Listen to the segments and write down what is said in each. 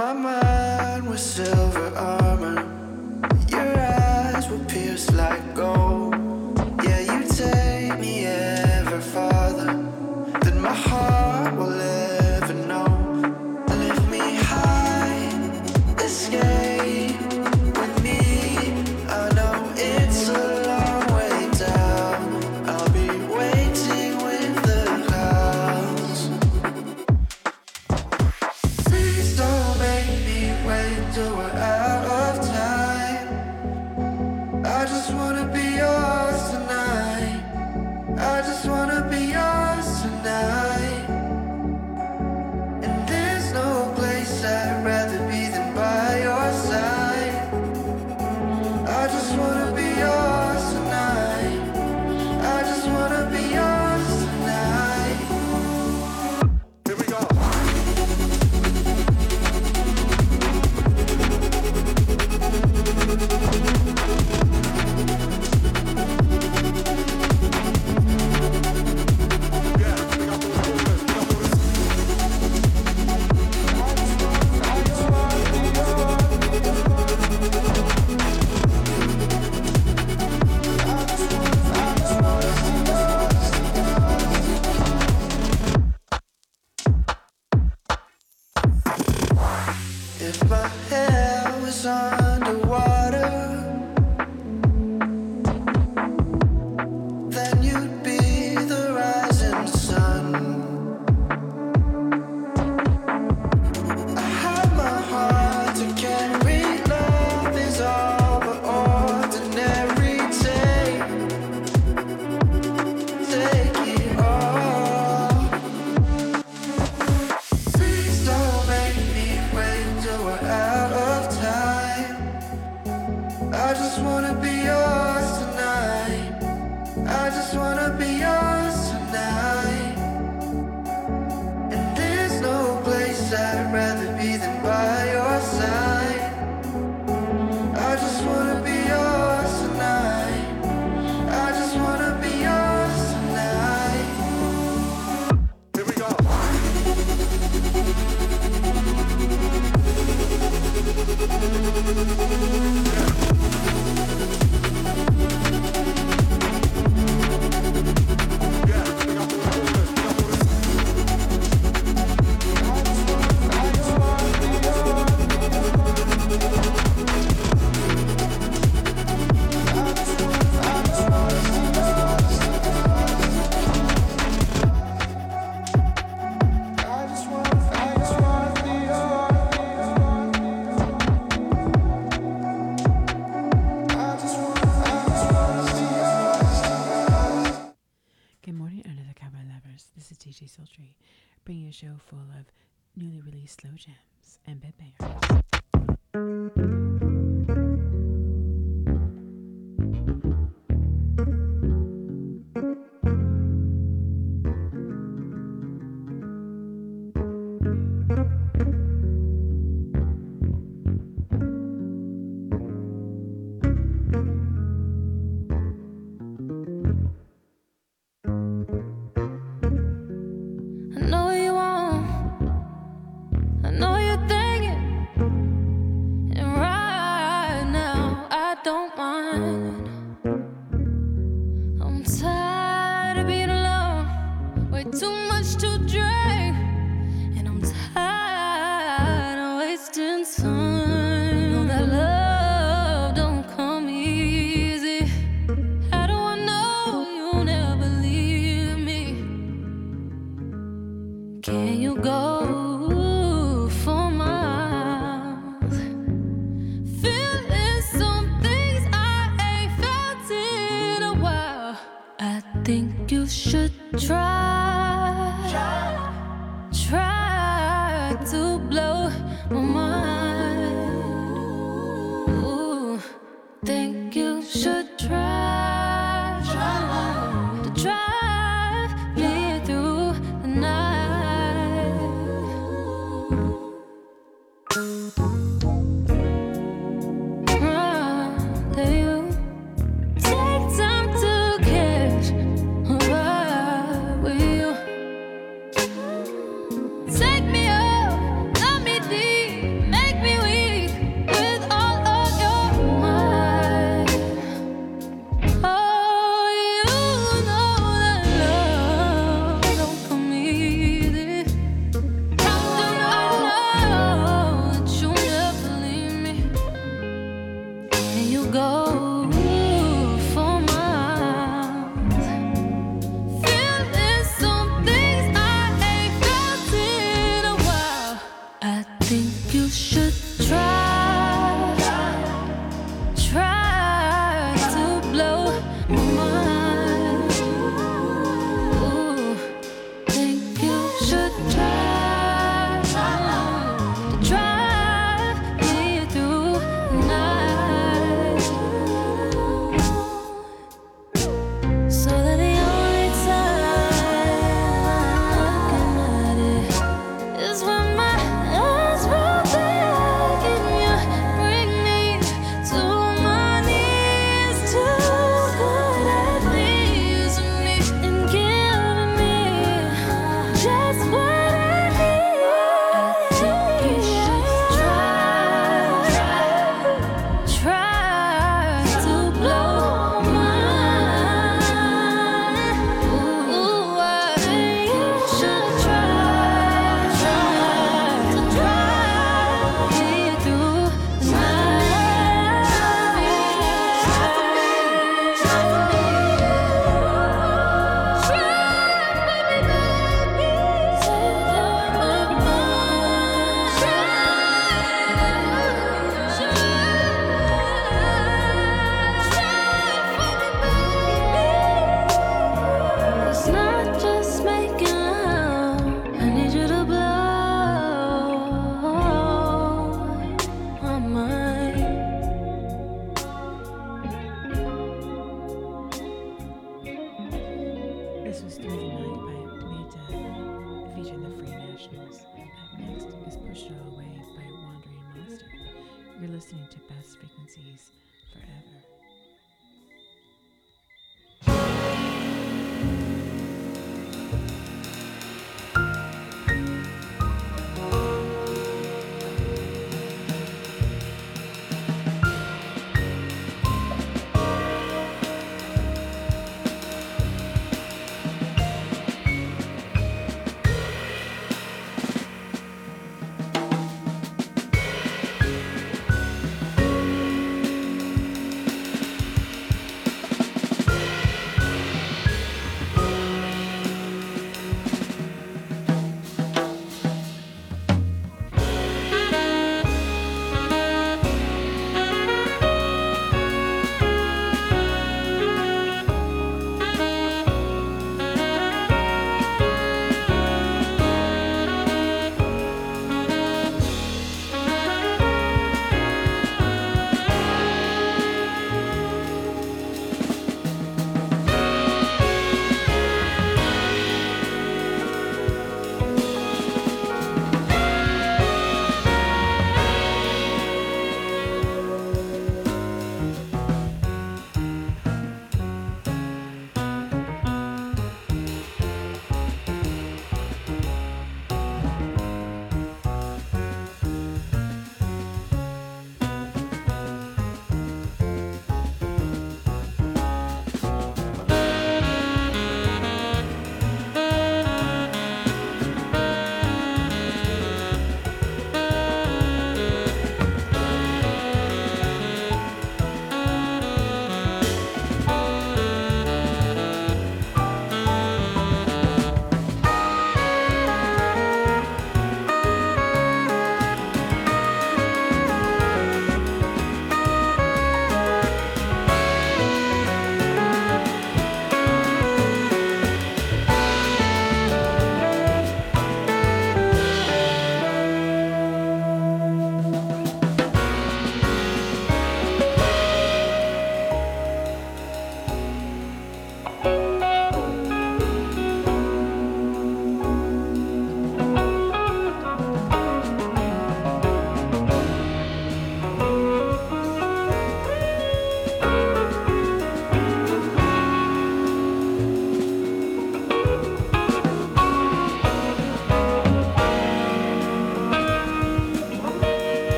My mind was silver armor. Rendezvous.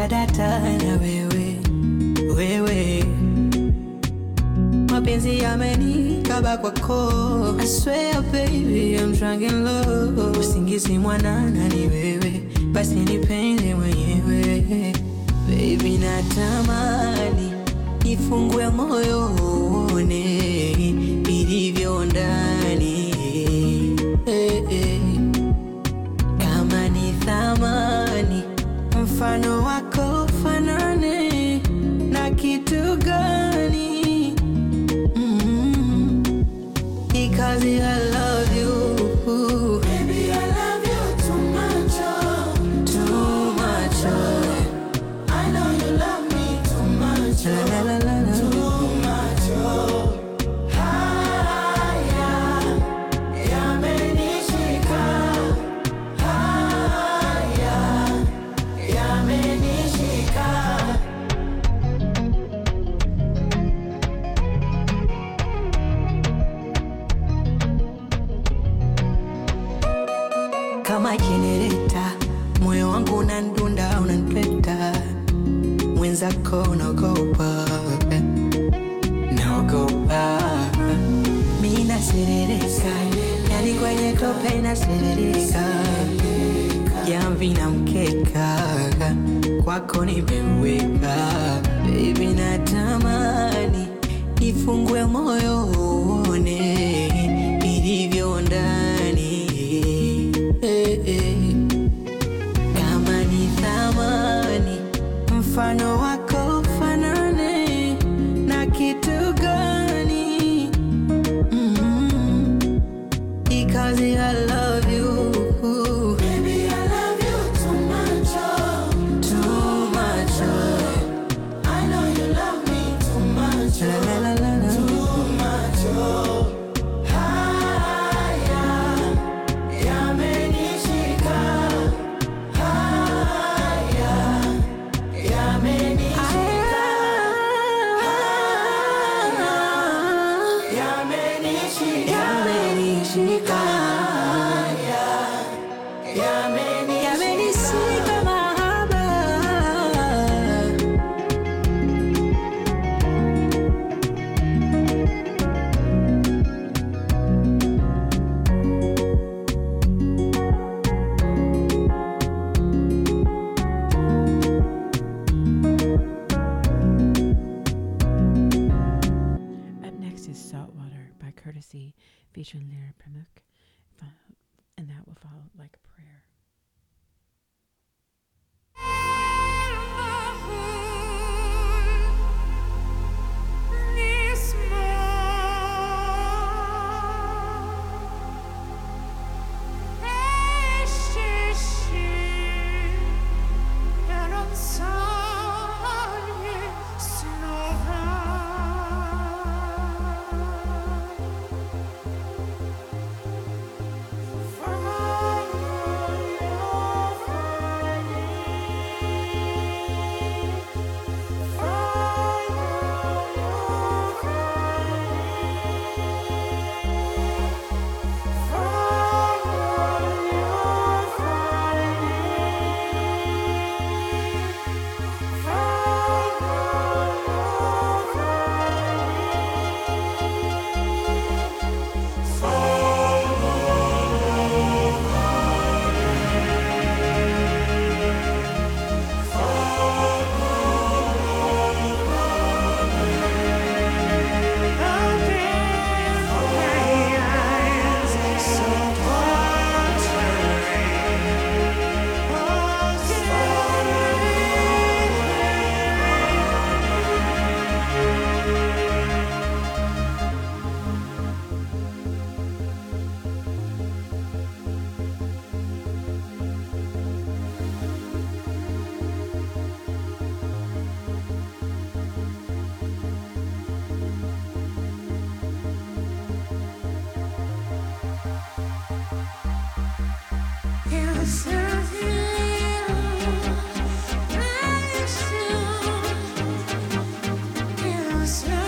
cha data na wewe wewe, mapenzi yamenikaba kwako, I swear baby I'm drunk in love. Usingizi mwanana ni wewe, basi nipende mwenyewe baby, natamani nifungue moyo uone vilivyo ndani hey, hey. kama ni thamani mfano wa realidad close.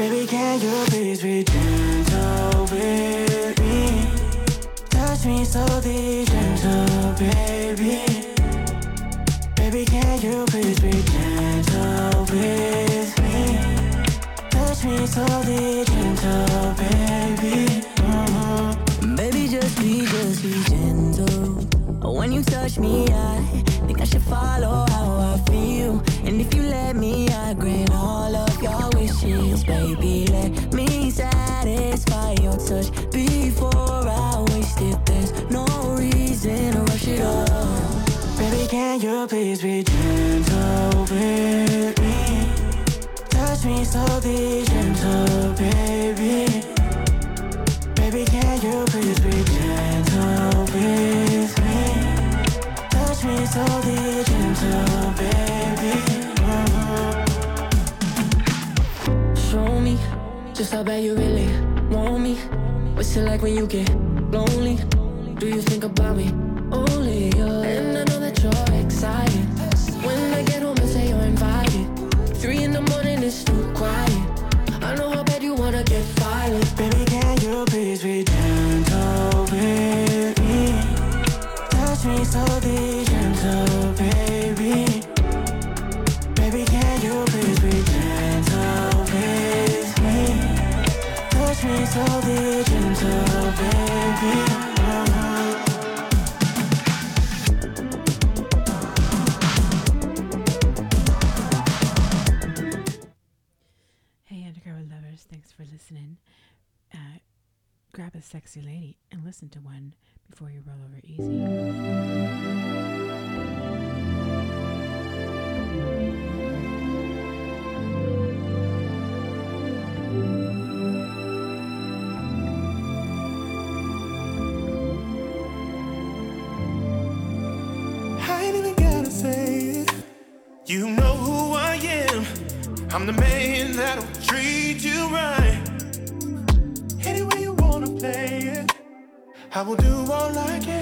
Baby, can you please be gentle with me? Touch me so gentle, baby. Baby, can you please be gentle with me? Touch me so gentle, baby. Mm-hmm. Baby, just be, just be gentle. When you touch me, I think I should follow how I feel. And if you let me, I grant all of your wishes, baby. Let me satisfy your touch before I waste it. There's no reason to rush it up. Baby, can you please be gentle with me? Touch me so gentle, baby. Baby, can you please be gentle with me? Touch me so gentle, baby. Cause I bet you really want me. What's it like when you get lonely? Do you think about me? Only you. And I know that you're excited. When I sexy lady and listen to one before you roll over easy. You know who I am. I'm the man that I will do all I can.